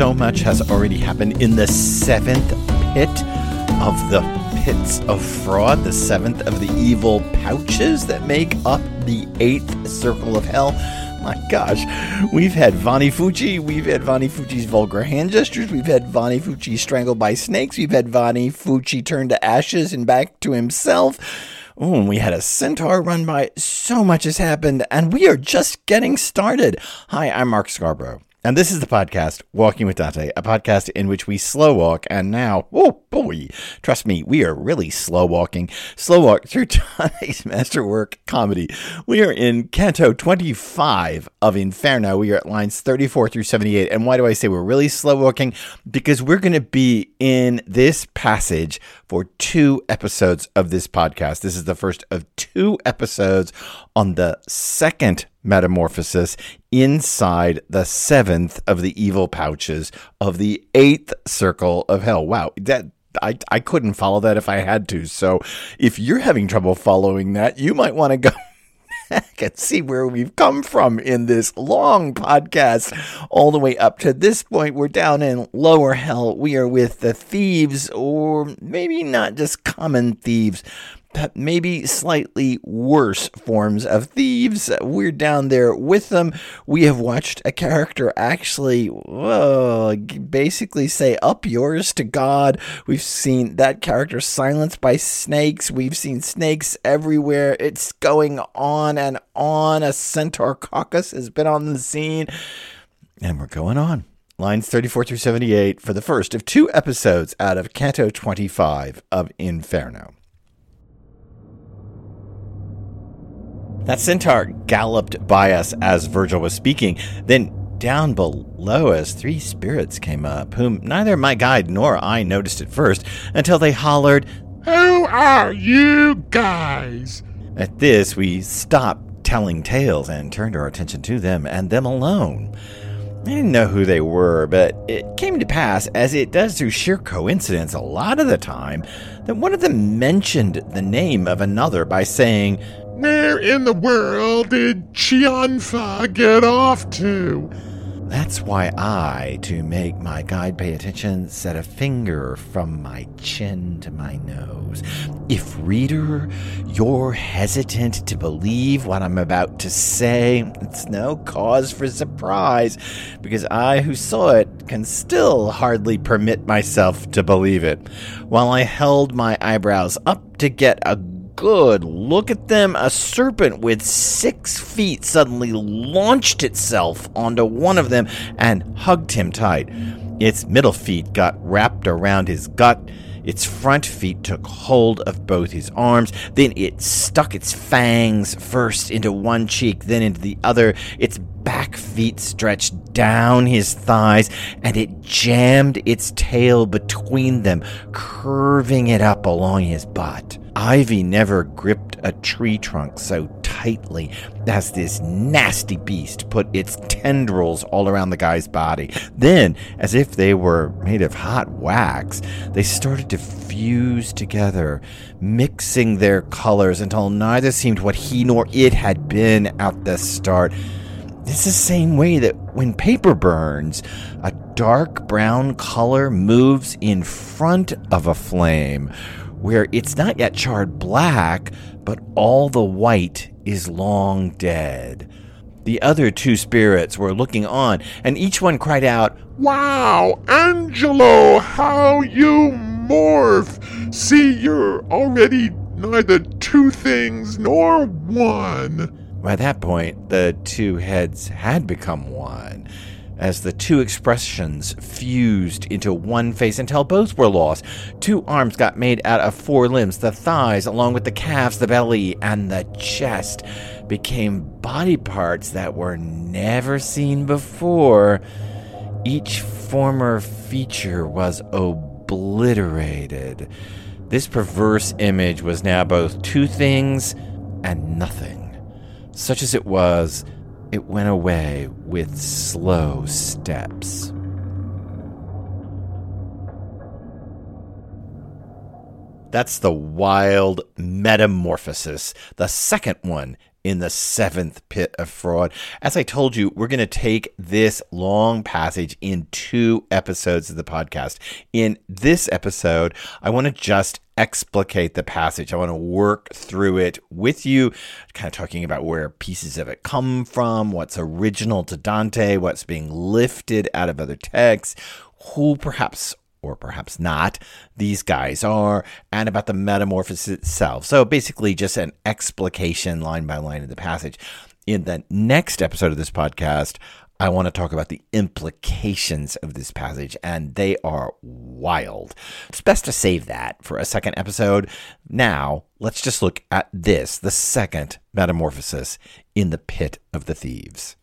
so much has already happened in the seventh pit of the pits of fraud, the seventh of the evil pouches that make up the eighth circle of hell. My gosh, we've had Vanni Fucci, we've had Vanni Fucci's vulgar hand gestures, we've had Vanni Fucci strangled by snakes, we've had Vanni Fucci turned to ashes and back to himself. Oh, and we had a centaur run by. So much has happened, and we are just getting started. Hi, I'm Mark Scarborough. And this is the podcast, Walking with Dante, a podcast in which we slow walk. And now, oh boy, trust me, we are really slow walking. Slow walk through Dante's masterwork comedy. We are in Canto 25 of Inferno. We are at lines 34 through 78. And why do I say we're really slow walking? Because we're going to be in this passage for two episodes of this podcast. This is the first of two episodes on the second metamorphosis inside the seventh of the evil pouches of the eighth circle of hell. Wow, that I, I couldn't follow that if I had to. So if you're having trouble following that, you might want to go back and see where we've come from in this long podcast all the way up to this point. We're down in lower hell. We are with the thieves, or maybe not just common thieves, maybe slightly worse forms of thieves. We're down there with them. We have watched a character actually uh, basically say, Up yours to God. We've seen that character silenced by snakes. We've seen snakes everywhere. It's going on and on. A centaur Cacus has been on the scene. And we're going on. Lines 34 through 78 for the first of two episodes out of Canto 25 of Inferno. That centaur galloped by us as Virgil was speaking. Then down below us, three spirits came up, whom neither my guide nor I noticed at first until they hollered, Who are you guys? At this, we stopped telling tales and turned our attention to them and them alone. I didn't know who they were, but it came to pass, as it does through sheer coincidence a lot of the time, that one of them mentioned the name of another by saying, where in the world did Cianfa get off to? That's why I, to make my guide pay attention, set a finger from my chin to my nose. If, reader, you're hesitant to believe what I'm about to say, it's no cause for surprise, because I, who saw it, can still hardly permit myself to believe it. While I held my eyebrows up to get a good. Look at them. A serpent with six feet suddenly launched itself onto one of them and hugged him tight. Its middle feet got wrapped around his gut. Its front feet took hold of both his arms. Then it stuck its fangs first into one cheek, then into the other. Its back feet stretched down his thighs, and it jammed its tail between them, curving it up along his butt. Ivy never gripped a tree trunk so tightly as this nasty beast put its tendrils all around the guy's body. Then, as if they were made of hot wax, they started to fuse together, mixing their colors until neither seemed what he nor it had been at the start. It's the same way that when paper burns, a dark brown color moves in front of a flame where it's not yet charred black, but all the white is long dead. The other two spirits were looking on, and each one cried out, Wow, Angelo, how you morph! See, you're already neither two things nor one. By that point, the two heads had become one as the two expressions fused into one face until both were lost. Two arms got made out of four limbs. The thighs, along with the calves, the belly, and the chest, became body parts that were never seen before. Each former feature was obliterated. This perverse image was now both two things and nothing. Such as it was, it went away with slow steps. That's the wild metamorphosis, the second one in the seventh pit of fraud. As I told you, we're going to take this long passage in two episodes of the podcast. In this episode, I want to just explicate the passage. I want to work through it with you, kind of talking about where pieces of it come from, what's original to Dante, what's being lifted out of other texts, who perhaps or perhaps not, these guys are, and about the metamorphosis itself. So basically, just an explication line by line of the passage. In the next episode of this podcast, I want to talk about the implications of this passage, and they are wild. It's best to save that for a second episode. Now, let's just look at this the second metamorphosis in the pit of the thieves.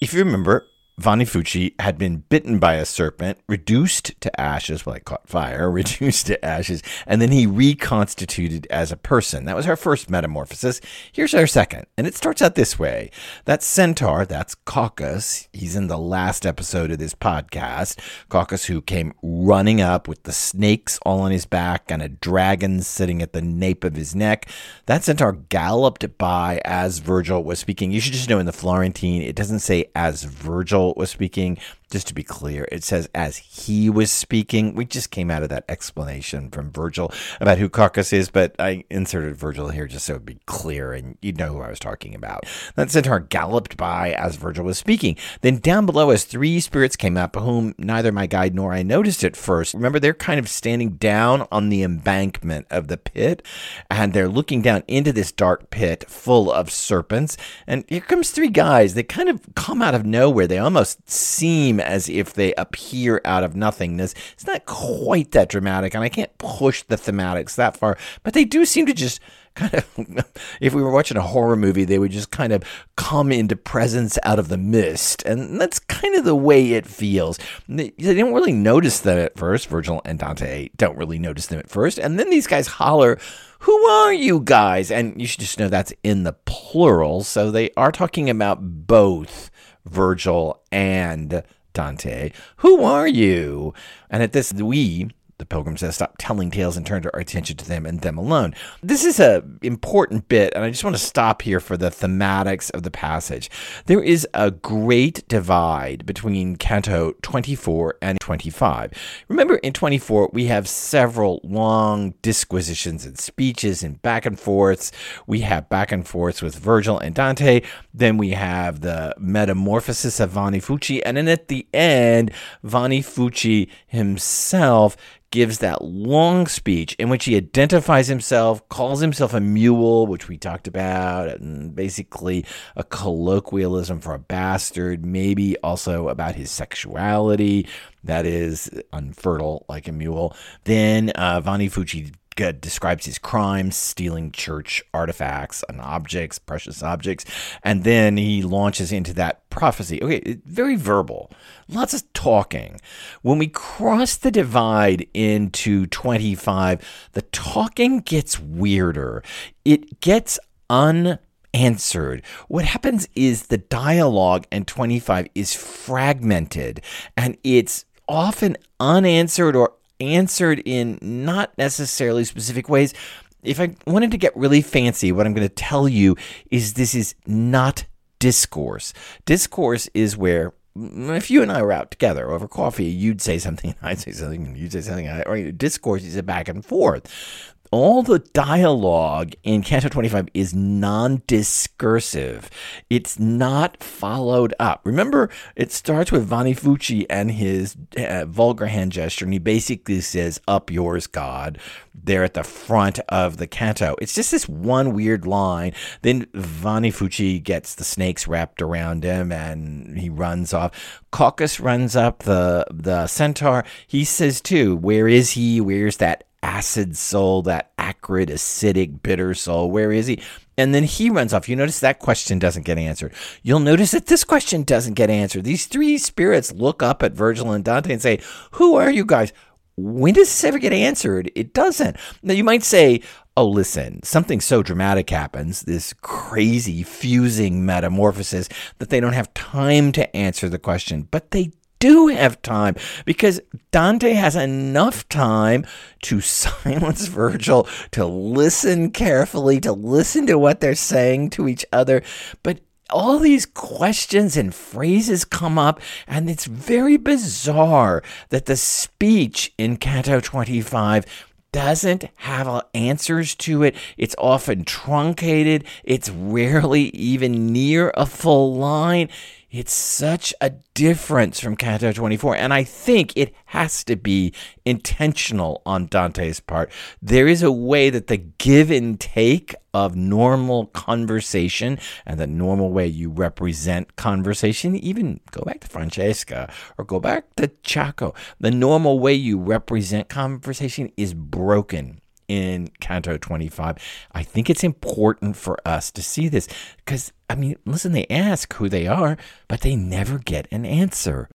If you remember, Vanni Fucci had been bitten by a serpent, reduced to ashes, well, it caught fire, reduced to ashes, and then he reconstituted as a person. That was our first metamorphosis. Here's our second, and it starts out this way. That centaur, that's Cacus, he's in the last episode of this podcast. Cacus, who came running up with the snakes all on his back and a dragon sitting at the nape of his neck. That centaur galloped by as Virgil was speaking. You should just know in the Florentine, it doesn't say as Virgil was speaking. Just to be clear, it says as he was speaking. We just came out of that explanation from Virgil about who Cacus is, but I inserted Virgil here just so it'd be clear and you'd know who I was talking about. That centaur galloped by as Virgil was speaking. Then down below as three spirits came up, whom neither my guide nor I noticed at first. Remember, they're kind of standing down on the embankment of the pit, and they're looking down into this dark pit full of serpents. And here comes three guys. They kind of come out of nowhere. They almost seem as if they appear out of nothingness. It's not quite that dramatic, and I can't push the thematics that far, but they do seem to just kind of, if we were watching a horror movie, they would just kind of come into presence out of the mist. And that's kind of the way it feels. They, they don't really notice them at first. Virgil and Dante don't really notice them at first. And then these guys holler, Who are you guys? And you should just know that's in the plural. So they are talking about both Virgil and Dante. Who are you? And at this, we, the pilgrim says, stop telling tales and turn our attention to them and them alone. This is a important bit, and I just want to stop here for the thematics of the passage. There is a great divide between Canto 24 and 25. Remember, in 24, we have several long disquisitions and speeches and back and forths. We have back and forths with Virgil and Dante. Then we have the metamorphosis of Vanni Fucci. And then at the end, Vanni Fucci himself gives that long speech in which he identifies himself, calls himself a mule, which we talked about, and basically a colloquialism for a bastard, maybe also about his sexuality that is unfertile like a mule. Then uh, Vanni Fucci describes his crimes, stealing church artifacts and objects, precious objects, and then he launches into that prophecy. Okay, very verbal, lots of talking. When we cross the divide into 25, the talking gets weirder. It gets unanswered. What happens is the dialogue in 25 is fragmented and it's often unanswered or answered in not necessarily specific ways. If I wanted to get really fancy, what I'm going to tell you is this is not discourse. Discourse is where mm, if you and I were out together over coffee, you'd say something, I'd say something, and you'd say something. Or discourse is a back and forth all the dialogue in Canto 25 is non discursive. It's not followed up. Remember, it starts with Vanni Fucci and his uh, vulgar hand gesture, and he basically says, Up yours, God. There at the front of the canto. It's just this one weird line. Then Vanni Fucci gets the snakes wrapped around him and he runs off. Cacus runs up the, the centaur. He says, too, Where is he? Where's that acid soul, that acrid, acidic, bitter soul? Where is he? And then he runs off. You notice that question doesn't get answered. You'll notice that this question doesn't get answered. These three spirits look up at Virgil and Dante and say, Who are you guys? When does this ever get answered? It doesn't. Now, you might say, Oh, listen, something so dramatic happens, this crazy fusing metamorphosis, that they don't have time to answer the question. But they do have time because Dante has enough time to silence Virgil, to listen carefully, to listen to what they're saying to each other. But all these questions and phrases come up, and it's very bizarre that the speech in Canto 25 doesn't have answers to it. It's often truncated. It's rarely even near a full line. It's such a difference from Canto 24, and I think it has to be intentional on Dante's part. There is a way that the give and take of normal conversation and the normal way you represent conversation, even go back to Francesca or go back to Ciacco, the normal way you represent conversation is broken in Canto 25. I think it's important for us to see this because, I mean, listen, they ask who they are, but they never get an answer.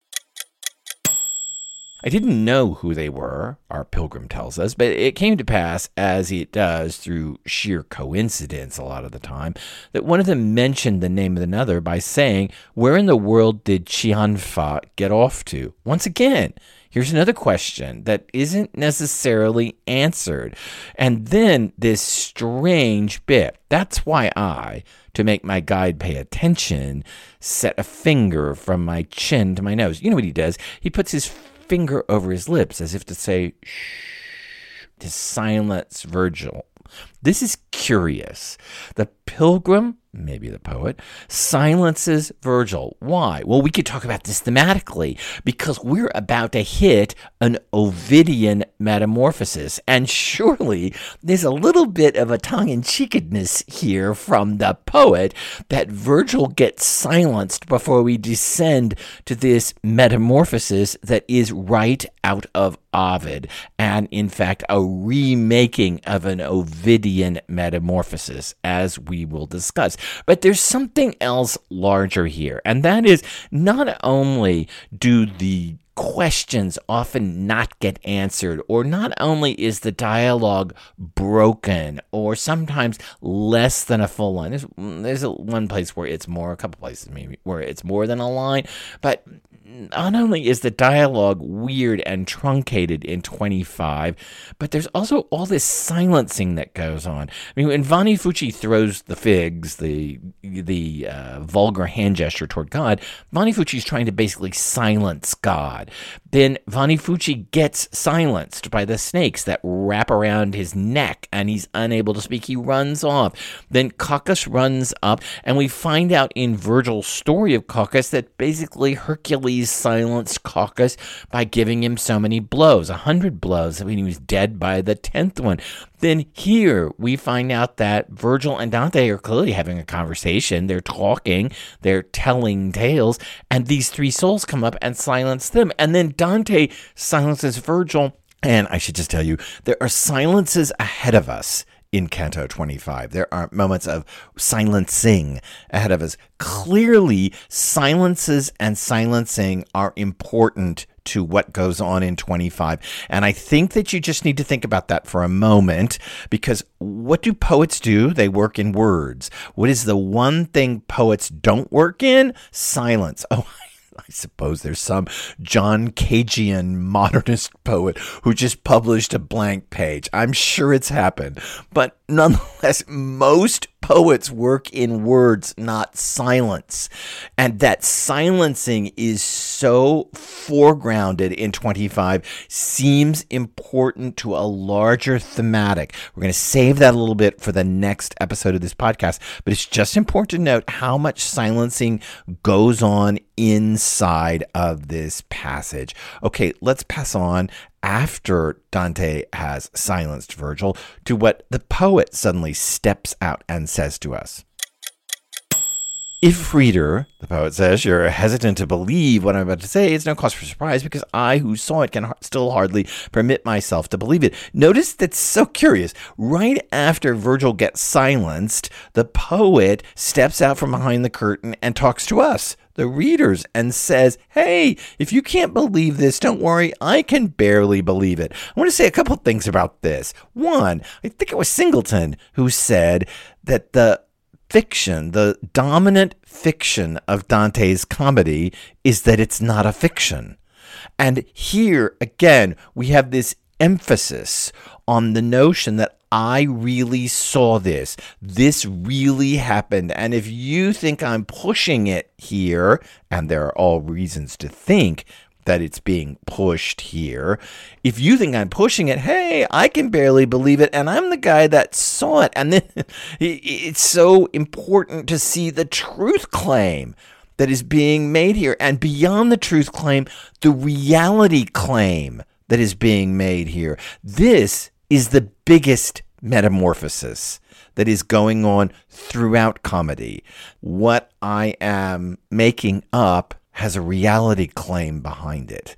I didn't know who they were, our pilgrim tells us, but it came to pass, as it does through sheer coincidence a lot of the time, that one of them mentioned the name of another by saying, Where in the world did Cianfa get off to? Once again, Here's another question that isn't necessarily answered. And then this strange bit. That's why I, to make my guide pay attention, set a finger from my chin to my nose. You know what he does? He puts his finger over his lips as if to say, shh, to silence Virgil. This is curious. The pilgrim maybe the poet, silences Virgil. Why? Well, we could talk about this thematically because we're about to hit an Ovidian metamorphosis. And surely there's a little bit of a tongue in cheekedness here from the poet that Virgil gets silenced before we descend to this metamorphosis that is right out of Ovid, and in fact, a remaking of an Ovidian metamorphosis, as we will discuss. But there's something else larger here, and that is not only do the questions often not get answered, or not only is the dialogue broken, or sometimes less than a full line. There's, mm, there's a, one place where it's more, a couple places maybe where it's more than a line, but not only is the dialogue weird and truncated in 25, but there's also all this silencing that goes on. I mean, when Vanni Fucci throws the figs, the the uh, vulgar hand gesture toward God, Vanni Fucci is trying to basically silence God. Then Vanni Fucci gets silenced by the snakes that wrap around his neck, and he's unable to speak. He runs off. Then Cacus runs up, and we find out in Virgil's story of Cacus that basically Hercules silenced Cacus by giving him so many blows, a hundred blows. I mean, he was dead by the tenth one. Then here we find out that Virgil and Dante are clearly having a conversation. They're talking, they're telling tales, and these three souls come up and silence them. And then Dante silences Virgil. And I should just tell you, there are silences ahead of us in Canto 25. There are moments of silencing ahead of us. Clearly, silences and silencing are important to what goes on in 25. And I think that you just need to think about that for a moment because what do poets do? They work in words. What is the one thing poets don't work in? Silence. Oh, I suppose there's some John Cagean modernist poet who just published a blank page. I'm sure it's happened. But nonetheless, most poets work in words, not silence. And that silencing is so foregrounded in 25 seems important to a larger thematic. We're going to save that a little bit for the next episode of this podcast, but it's just important to note how much silencing goes on inside of this passage. Okay, let's pass on after Dante has silenced Virgil to what the poet suddenly steps out and says to us. If, reader, the poet says, you're hesitant to believe what I'm about to say, it's no cause for surprise because I, who saw it, can still hardly permit myself to believe it. Notice that's so curious. Right after Virgil gets silenced, the poet steps out from behind the curtain and talks to us, the readers and says, Hey, if you can't believe this, don't worry, I can barely believe it. I want to say a couple things about this. One, I think it was Singleton who said that the fiction, the dominant fiction of Dante's comedy is that it's not a fiction. And here, again, we have this emphasis on the notion that I really saw this. This really happened. And if you think I'm pushing it here, and there are all reasons to think that it's being pushed here, if you think I'm pushing it, hey, I can barely believe it. And I'm the guy that saw it. And then it's so important to see the truth claim that is being made here. And beyond the truth claim, the reality claim that is being made here. This is the biggest metamorphosis that is going on throughout comedy. What I am making up has a reality claim behind it.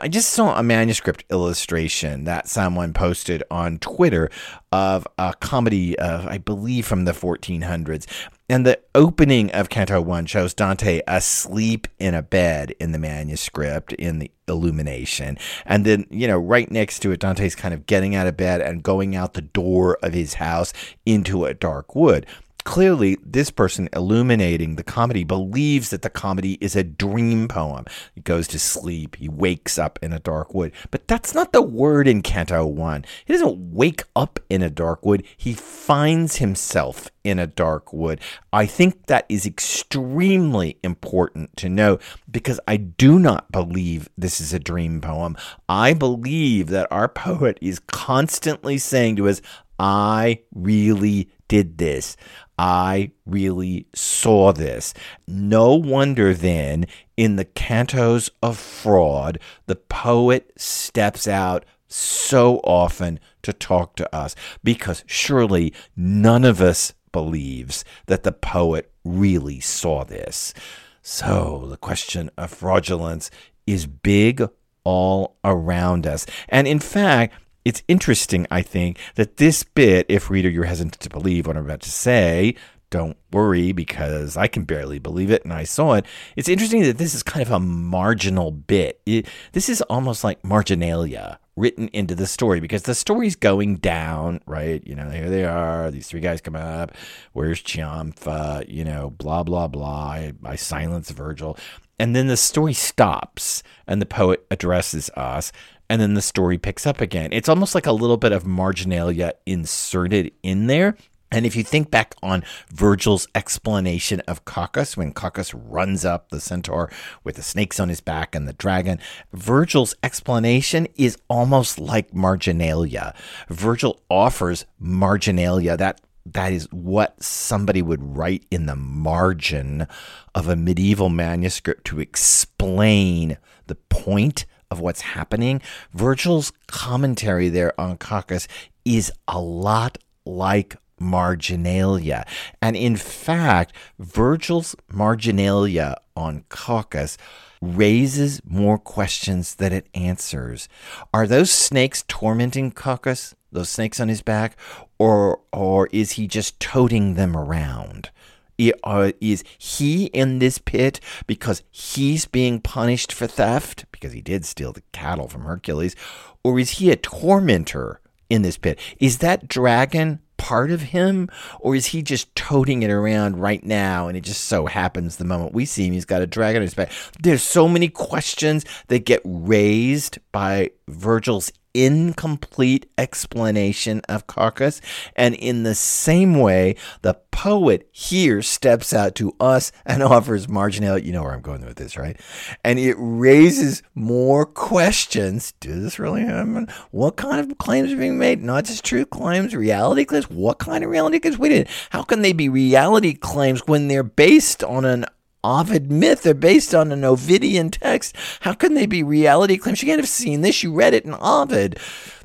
I just saw a manuscript illustration that someone posted on Twitter of a comedy, of, I believe, from the 1400s. And the opening of Canto 1 shows Dante asleep in a bed in the manuscript in the illumination. And then, you know, right next to it, Dante's kind of getting out of bed and going out the door of his house into a dark wood clearly this person illuminating the comedy believes that the comedy is a dream poem. He goes to sleep, he wakes up in a dark wood. But that's not the word in Canto 1. He doesn't wake up in a dark wood, he finds himself in a dark wood. I think that is extremely important to know because I do not believe this is a dream poem. I believe that our poet is constantly saying to us, I really did this. I really saw this. No wonder then, in the cantos of fraud, the poet steps out so often to talk to us because surely none of us believes that the poet really saw this. So the question of fraudulence is big all around us. And in fact, it's interesting, I think, that this bit, if reader you're hesitant to believe what I'm about to say, don't worry because I can barely believe it and I saw it. It's interesting that this is kind of a marginal bit. It, this is almost like marginalia written into the story because the story's going down, right? You know, here they are, these three guys come up. Where's Cianfa? You know, blah, blah, blah. I, I silence Virgil. And then the story stops and the poet addresses us and then the story picks up again. It's almost like a little bit of marginalia inserted in there. And if you think back on Virgil's explanation of Cacus, when Cacus runs up the centaur with the snakes on his back and the dragon, Virgil's explanation is almost like marginalia. Virgil offers marginalia, that that is what somebody would write in the margin of a medieval manuscript to explain the point of what's happening. Virgil's commentary there on Cacus is a lot like marginalia. And in fact, Virgil's marginalia on Cacus raises more questions than it answers. Are those snakes tormenting Cacus, Those snakes on his back? Or, or is he just toting them around? Is he in this pit because he's being punished for theft because he did steal the cattle from Hercules? Or is he a tormentor in this pit? Is that dragon part of him or is he just toting it around right now and it just so happens the moment we see him he's got a dragon on his back there's so many questions that get raised by virgil's incomplete explanation of Cacus. And in the same way, the poet here steps out to us and offers marginality. You know where I'm going with this, right? And it raises more questions. Does this really happen? What kind of claims are being made? Not just true claims, reality claims. What kind of reality claims? Wait a minute. How can they be reality claims when they're based on an Ovid myth. They're based on an Ovidian text. How can they be reality claims? You can't have seen this. You read it in Ovid.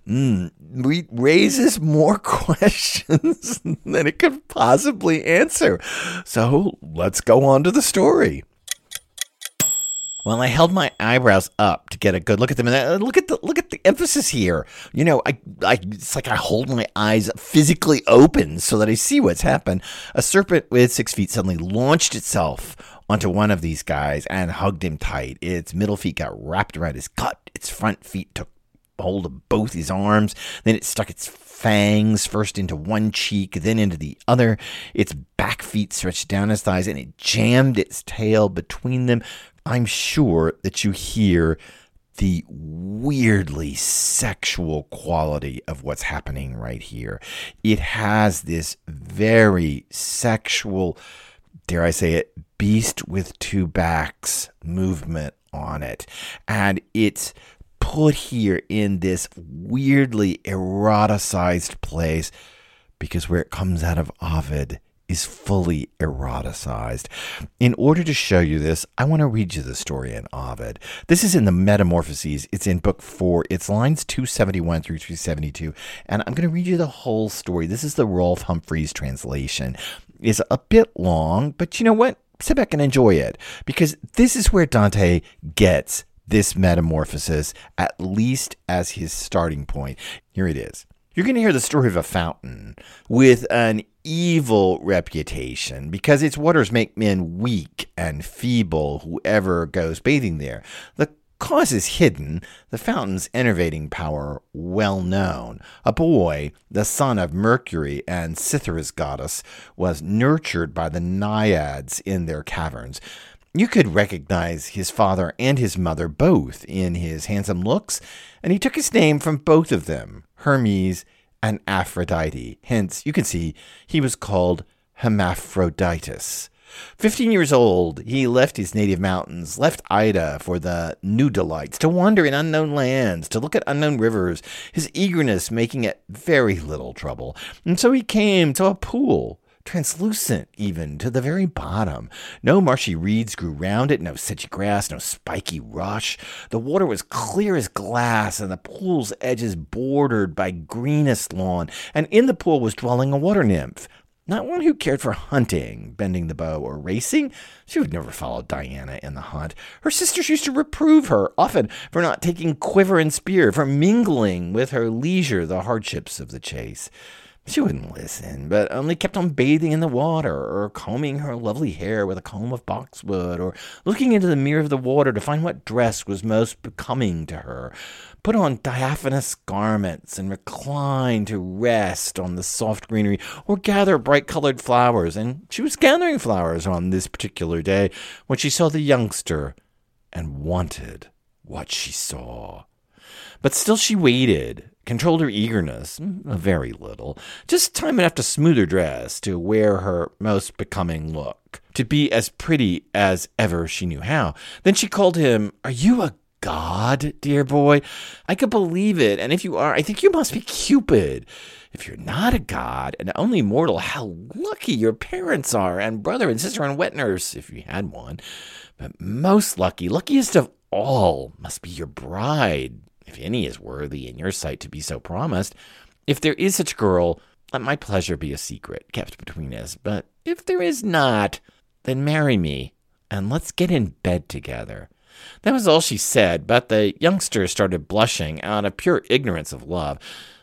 Mm, raises more questions than it could possibly answer. So let's go on to the story. Well, I held my eyebrows up to get a good look at them, and uh, look at the look at the emphasis here. You know, I, I it's like I hold my eyes physically open so that I see what's happened. A serpent with six feet suddenly launched itself onto one of these guys and hugged him tight. Its middle feet got wrapped around his gut. Its front feet took hold of both his arms. Then it stuck its fangs, first into one cheek, then into the other. Its back feet stretched down his thighs, and it jammed its tail between them. I'm sure that you hear the weirdly sexual quality of what's happening right here. It has this very sexual, dare I say it, beast with two backs movement on it. And it's put here in this weirdly eroticized place because where it comes out of Ovid is fully eroticized. In order to show you this, I want to read you the story in Ovid. This is in the Metamorphoses. It's in book four. It's lines 271 through 272. And I'm going to read you the whole story. This is the Rolfe Humphries translation. It's a bit long, but you know what? Sit back and enjoy it because this is where Dante gets this metamorphosis, at least as his starting point. Here it is. You're going to hear the story of a fountain with an evil reputation because its waters make men weak and feeble, whoever goes bathing there. The cause is hidden, the fountain's enervating power well known. A boy, the son of Mercury and Cythera's goddess, was nurtured by the naiads in their caverns. You could recognize his father and his mother both in his handsome looks, and he took his name from both of them, Hermes and Aphrodite. Hence, you can see he was called Hermaphroditus. Fifteen years old, he left his native mountains, left Ida for the new delights, to wander in unknown lands, to look at unknown rivers, his eagerness making it very little trouble. And so he came to a pool translucent even to the very bottom. No marshy reeds grew round it, no sedgy grass, no spiky rush. The water was clear as glass, and the pool's edges bordered by greenest lawn, and in the pool was dwelling a water nymph. Not one who cared for hunting, bending the bow, or racing. She would never follow Diana in the hunt. Her sisters used to reprove her, often for not taking quiver and spear, for mingling with her leisure the hardships of the chase. She wouldn't listen, but only kept on bathing in the water, or combing her lovely hair with a comb of boxwood, or looking into the mirror of the water to find what dress was most becoming to her. Put on diaphanous garments and recline to rest on the soft greenery, or gather bright colored flowers. And she was gathering flowers on this particular day when she saw the youngster and wanted what she saw. But still she waited, controlled her eagerness, mm, a very little, just time enough to smooth her dress, to wear her most becoming look, to be as pretty as ever she knew how. Then she called him, Are you a god, dear boy? I could believe it, and if you are, I think you must be Cupid. If you're not a god and only mortal, how lucky your parents are, and brother and sister and wet nurse, if you had one. But most lucky, luckiest of all, must be your bride, if any is worthy in your sight to be so promised. If there is such a girl, let my pleasure be a secret kept between us. But if there is not, then marry me, and let's get in bed together. That was all she said, but the youngster started blushing out of pure ignorance of love.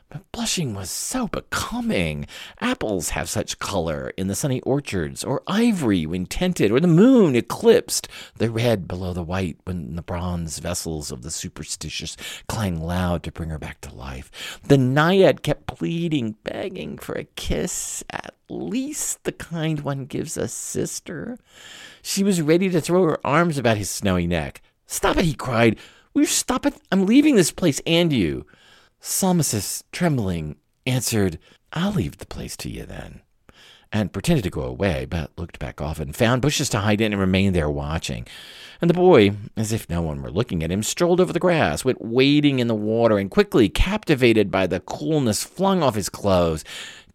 But blushing was so becoming. Apples have such color in the sunny orchards, or ivory when tinted, or the moon eclipsed the red below the white when the bronze vessels of the superstitious clang loud to bring her back to life. The naiad kept pleading, begging for a kiss, at least the kind one gives a sister. She was ready to throw her arms about his snowy neck. Stop it, he cried. Will you stop it? I'm leaving this place and you. Salmacis, trembling, answered, I'll leave the place to you then, and pretended to go away, but looked back often, found bushes to hide in, and remained there watching. And the boy, as if no one were looking at him, strolled over the grass, went wading in the water, and quickly, captivated by the coolness, flung off his clothes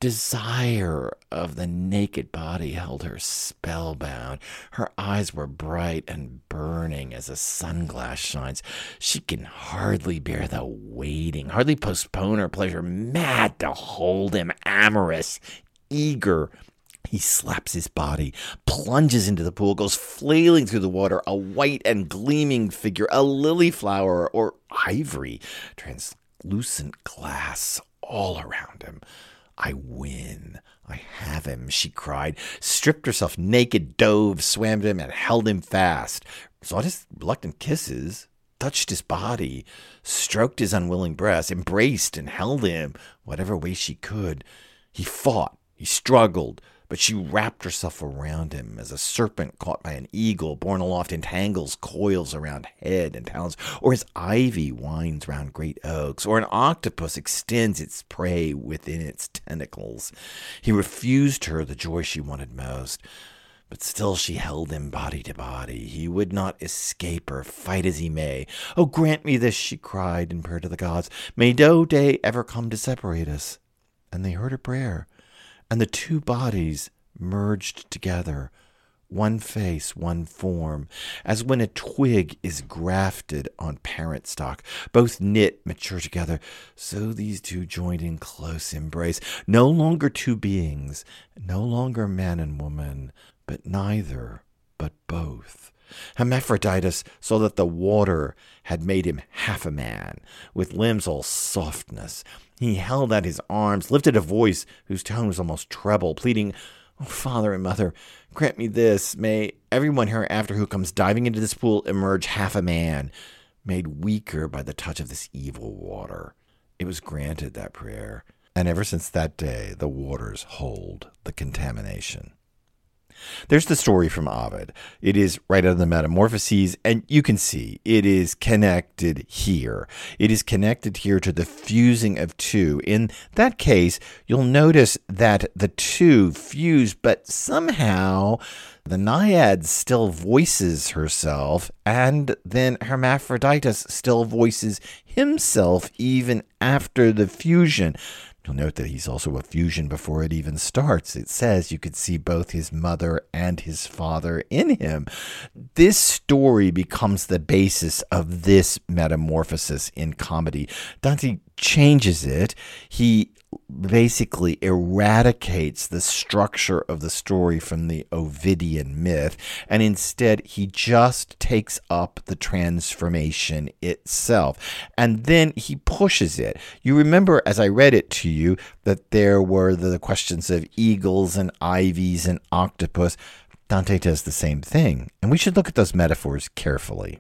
desire of the naked body held her spellbound. Her eyes were bright and burning as a sunglass shines. She can hardly bear the waiting, hardly postpone her pleasure, mad to hold him, amorous, eager. He slaps his body, plunges into the pool, goes flailing through the water, a white and gleaming figure, a lily flower or ivory, translucent glass all around him. I win. I have him, she cried, stripped herself naked, dove, swam to him, and held him fast. Sought his reluctant kisses, touched his body, stroked his unwilling breast, embraced and held him whatever way she could. He fought, he struggled, but she wrapped herself around him as a serpent caught by an eagle borne aloft entangles coils around head and talons, or as ivy winds round great oaks, or an octopus extends its prey within its tentacles. He refused her the joy she wanted most. But still she held him body to body. He would not escape her, fight as he may. Oh, grant me this, she cried in prayer to the gods. May no day ever come to separate us. And they heard her prayer and the two bodies merged together, one face, one form, as when a twig is grafted on parent stock, both knit, mature together. So these two joined in close embrace, no longer two beings, no longer man and woman, but neither, but both. Hermaphroditus saw that the water had made him half a man, with limbs all softness, he held out his arms, lifted a voice whose tone was almost treble, pleading, oh, Father and Mother, grant me this. May everyone hereafter who comes diving into this pool emerge half a man, made weaker by the touch of this evil water. It was granted, that prayer. And ever since that day, the waters hold the contamination. There's the story from Ovid. It is right out of the Metamorphoses, and you can see it is connected here. It is connected here to the fusing of two. In that case, you'll notice that the two fuse, but somehow the naiad still voices herself, and then Hermaphroditus still voices himself even after the fusion. You'll note that he's also a fusion before it even starts. It says you could see both his mother and his father in him. This story becomes the basis of this metamorphosis in comedy. Dante changes it. He basically eradicates the structure of the story from the Ovidian myth, and instead he just takes up the transformation itself. And then he pushes it. You remember, as I read it to you, that there were the questions of eagles and ivies and octopus. Dante does the same thing, and we should look at those metaphors carefully.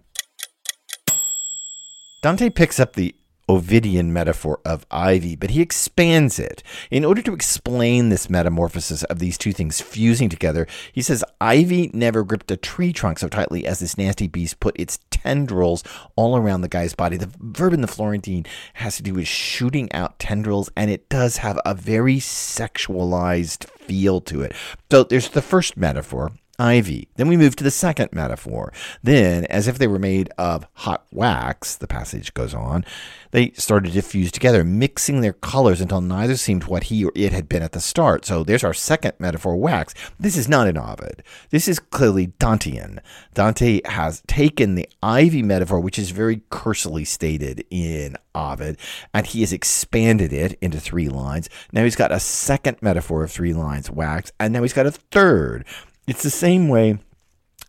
Dante picks up the Ovidian metaphor of ivy, but he expands it. In order to explain this metamorphosis of these two things fusing together, he says ivy never gripped a tree trunk so tightly as this nasty beast put its tendrils all around the guy's body. The verb in the Florentine has to do with shooting out tendrils, and it does have a very sexualized feel to it. So there's the first metaphor, ivy. Then we move to the second metaphor. Then, as if they were made of hot wax, the passage goes on, they started to fuse together, mixing their colors until neither seemed what he or it had been at the start. So there's our second metaphor, wax. This is not an Ovid. This is clearly Dantean. Dante has taken the ivy metaphor, which is very cursorily stated in Ovid, and he has expanded it into three lines. Now he's got a second metaphor of three lines, wax, and now he's got a third it's the same way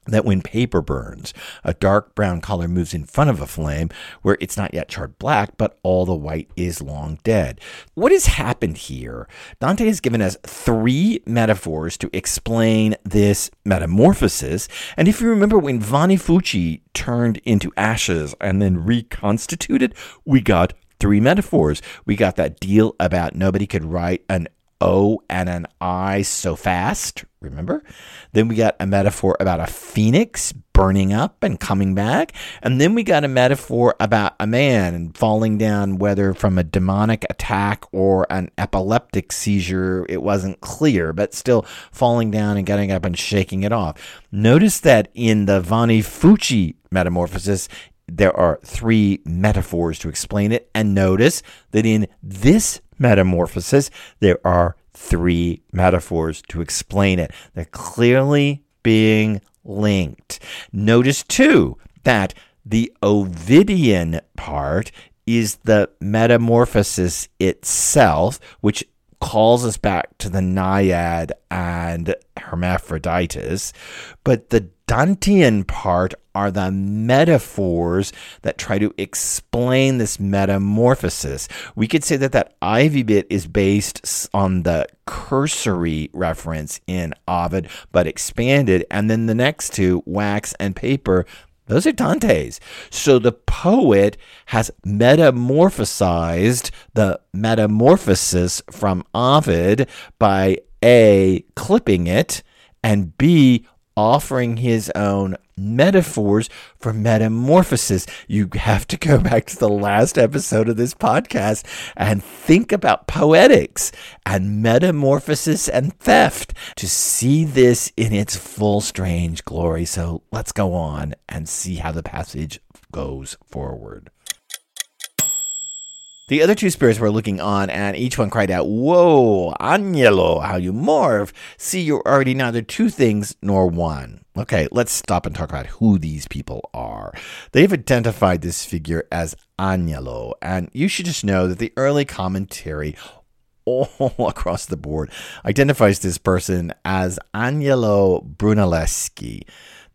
that when paper burns, a dark brown color moves in front of a flame where it's not yet charred black, but all the white is long dead. What has happened here? Dante has given us three metaphors to explain this metamorphosis. And if you remember when Vanni Fucci turned into ashes and then reconstituted, we got three metaphors. We got that deal about nobody could write an O and an I so fast, remember? Then we got a metaphor about a phoenix burning up and coming back. And then we got a metaphor about a man falling down, whether from a demonic attack or an epileptic seizure. It wasn't clear, but still falling down and getting up and shaking it off. Notice that in the Vanni Fucci metamorphosis, there are three metaphors to explain it. And notice that in this metamorphosis, there are three metaphors to explain it. They're clearly being linked. Notice too that the Ovidian part is the metamorphosis itself, which calls us back to the naiad and hermaphroditus, but the Dantean part are the metaphors that try to explain this metamorphosis. We could say that that ivy bit is based on the cursory reference in Ovid, but expanded, and then the next two, wax and paper, Those are Dante's. So the poet has metamorphosized the metamorphosis from Ovid by A, clipping it, and B, offering his own metaphors for metamorphosis. You have to go back to the last episode of this podcast and think about poetics and metamorphosis and theft to see this in its full strange glory. So let's go on and see how the passage goes forward. The other two spirits were looking on, and each one cried out, Whoa, Agnello, how you morph! See, you're already neither two things nor one. Okay, let's stop and talk about who these people are. They've identified this figure as Agnello, and you should just know that the early commentary all across the board identifies this person as Agnello Brunelleschi.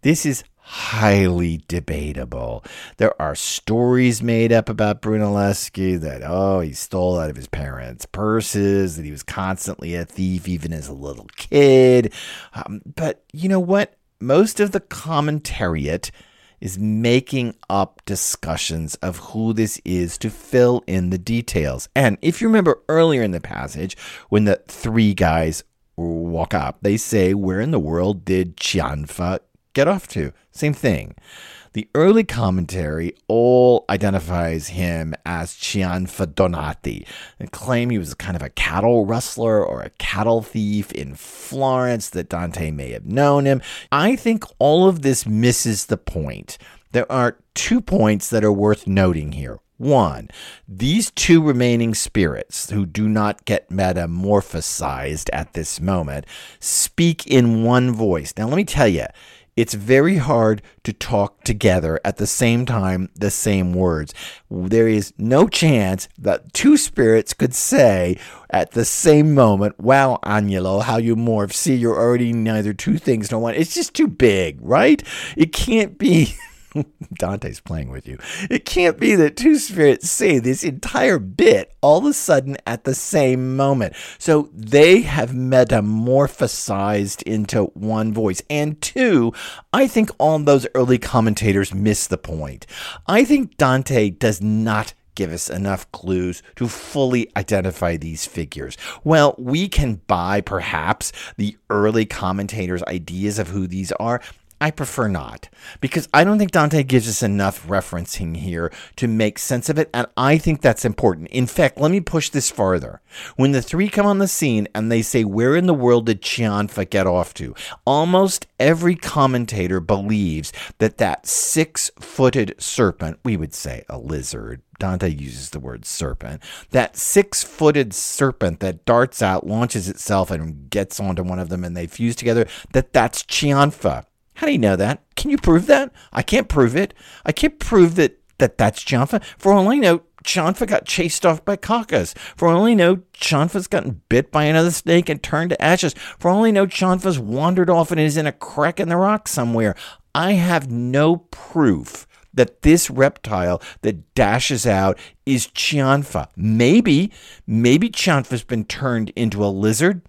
This is highly debatable. There are stories made up about Brunelleschi that, oh, he stole out of his parents' purses, that he was constantly a thief even as a little kid. Um, but you know what? Most of the commentariat is making up discussions of who this is to fill in the details. And if you remember earlier in the passage, when the three guys walk up, they say, Where in the world did Cianfa get off to. Same thing. The early commentary all identifies him as Cianfa Donati and claim he was kind of a cattle rustler or a cattle thief in Florence, that Dante may have known him. I think all of this misses the point. There are two points that are worth noting here. One, these two remaining spirits who do not get metamorphosized at this moment speak in one voice. Now, let me tell you, it's very hard to talk together at the same time the same words. There is no chance that two spirits could say at the same moment, Wow, Agnello, how you morph. See, you're already neither two things nor one. It's just too big, right? It can't be. Dante's playing with you. It can't be that two spirits say this entire bit all of a sudden at the same moment. So they have metamorphosized into one voice. And two, I think all those early commentators miss the point. I think Dante does not give us enough clues to fully identify these figures. Well, we can buy perhaps the early commentators' ideas of who these are, I prefer not because I don't think Dante gives us enough referencing here to make sense of it. And I think that's important. In fact, let me push this farther. When the three come on the scene and they say, Where in the world did Cianfa get off to? Almost every commentator believes that that six footed serpent, we would say a lizard, Dante uses the word serpent. That six footed serpent that darts out, launches itself, and gets onto one of them, and they fuse together, that that's Cianfa. How do you know that? Can you prove that? I can't prove it. I can't prove that, that that's Cianfa. For all I know, Cianfa got chased off by Cacus. For all I know, Cianfa's gotten bit by another snake and turned to ashes. For all I know, Cianfa's wandered off and is in a crack in the rock somewhere. I have no proof that this reptile that dashes out is Cianfa. Maybe, maybe Cianfa's been turned into a lizard.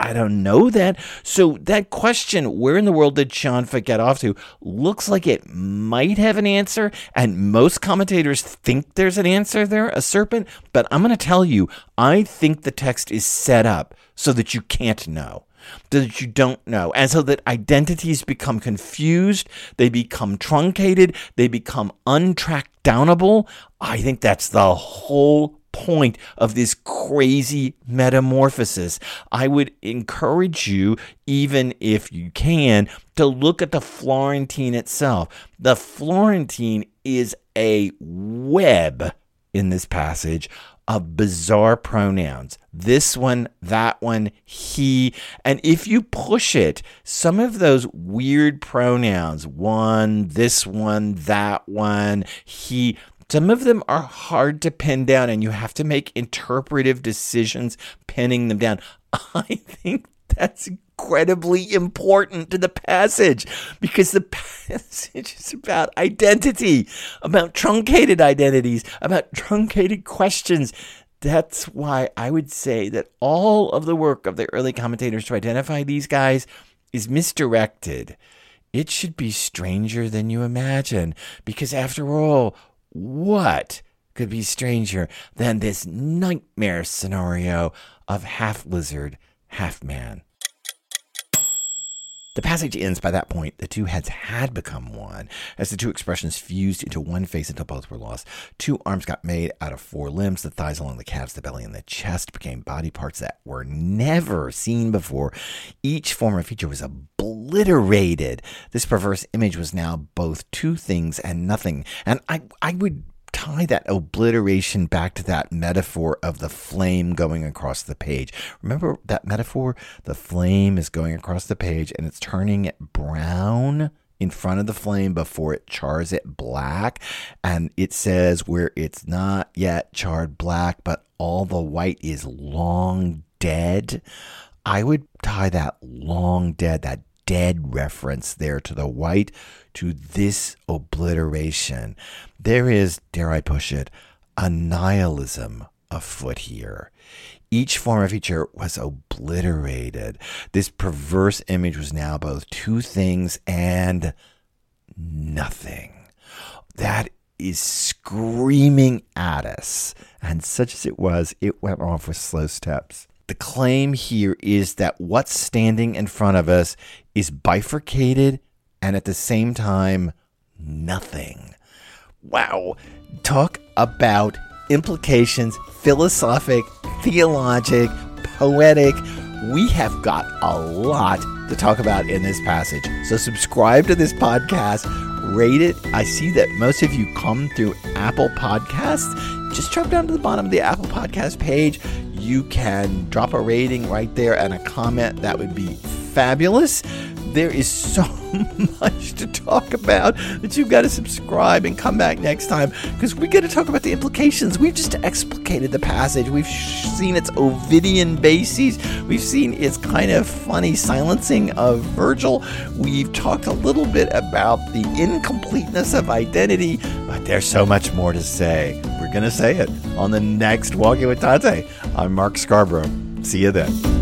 I don't know that. So that question, where in the world did Cianfa get off to, looks like it might have an answer, and most commentators think there's an answer there, a serpent. But I'm going to tell you, I think the text is set up so that you can't know. That you don't know, and so that identities become confused, they become truncated, they become untracked downable. I think that's the whole point of this crazy metamorphosis. I would encourage you, even if you can, to look at the Florentine itself. The Florentine is a web in this passage of bizarre pronouns. This one, that one, he. And if you push it, some of those weird pronouns, one, this one, that one, he, some of them are hard to pin down, and you have to make interpretive decisions pinning them down. I think that's incredibly important to the passage because the passage is about identity, about truncated identities, about truncated questions. That's why I would say that all of the work of the early commentators to identify these guys is misdirected it should be stranger than you imagine. Because after all, what could be stranger than this nightmare scenario of half lizard, half man? The passage ends by that point. The two heads had become one, as the two expressions fused into one face until both were lost. Two arms got made out of four limbs. The thighs along the calves, the belly, and the chest became body parts that were never seen before. Each former feature was obliterated. This perverse image was now both two things and nothing. And I, I would tie that obliteration back to that metaphor of the flame going across the page. Remember that metaphor? The flame is going across the page and it's turning it brown in front of the flame before it chars it black. And it says where it's not yet charred black, but all the white is long dead. I would tie that long dead, that dead reference there to the white to this obliteration. There is, dare I push it, a nihilism afoot here. Each form of feature was obliterated. This perverse image was now both two things and nothing. That is screaming at us. And such as it was, it went off with slow steps. The claim here is that what's standing in front of us is bifurcated and at the same time, nothing. Wow. Talk about implications, philosophic, theologic, poetic. We have got a lot to talk about in this passage. So, subscribe to this podcast, rate it. I see that most of you come through Apple Podcasts. Just drop down to the bottom of the Apple Podcast page you can drop a rating right there and a comment. That would be fabulous. There is so much to talk about that you've got to subscribe and come back next time because we got to talk about the implications. We've just explicated the passage. We've seen its Ovidian bases. We've seen its kind of funny silencing of Virgil. We've talked a little bit about the incompleteness of identity, but there's so much more to say. Going to say it on the next Walking with Dante. I'm Mark Scarborough. See you then.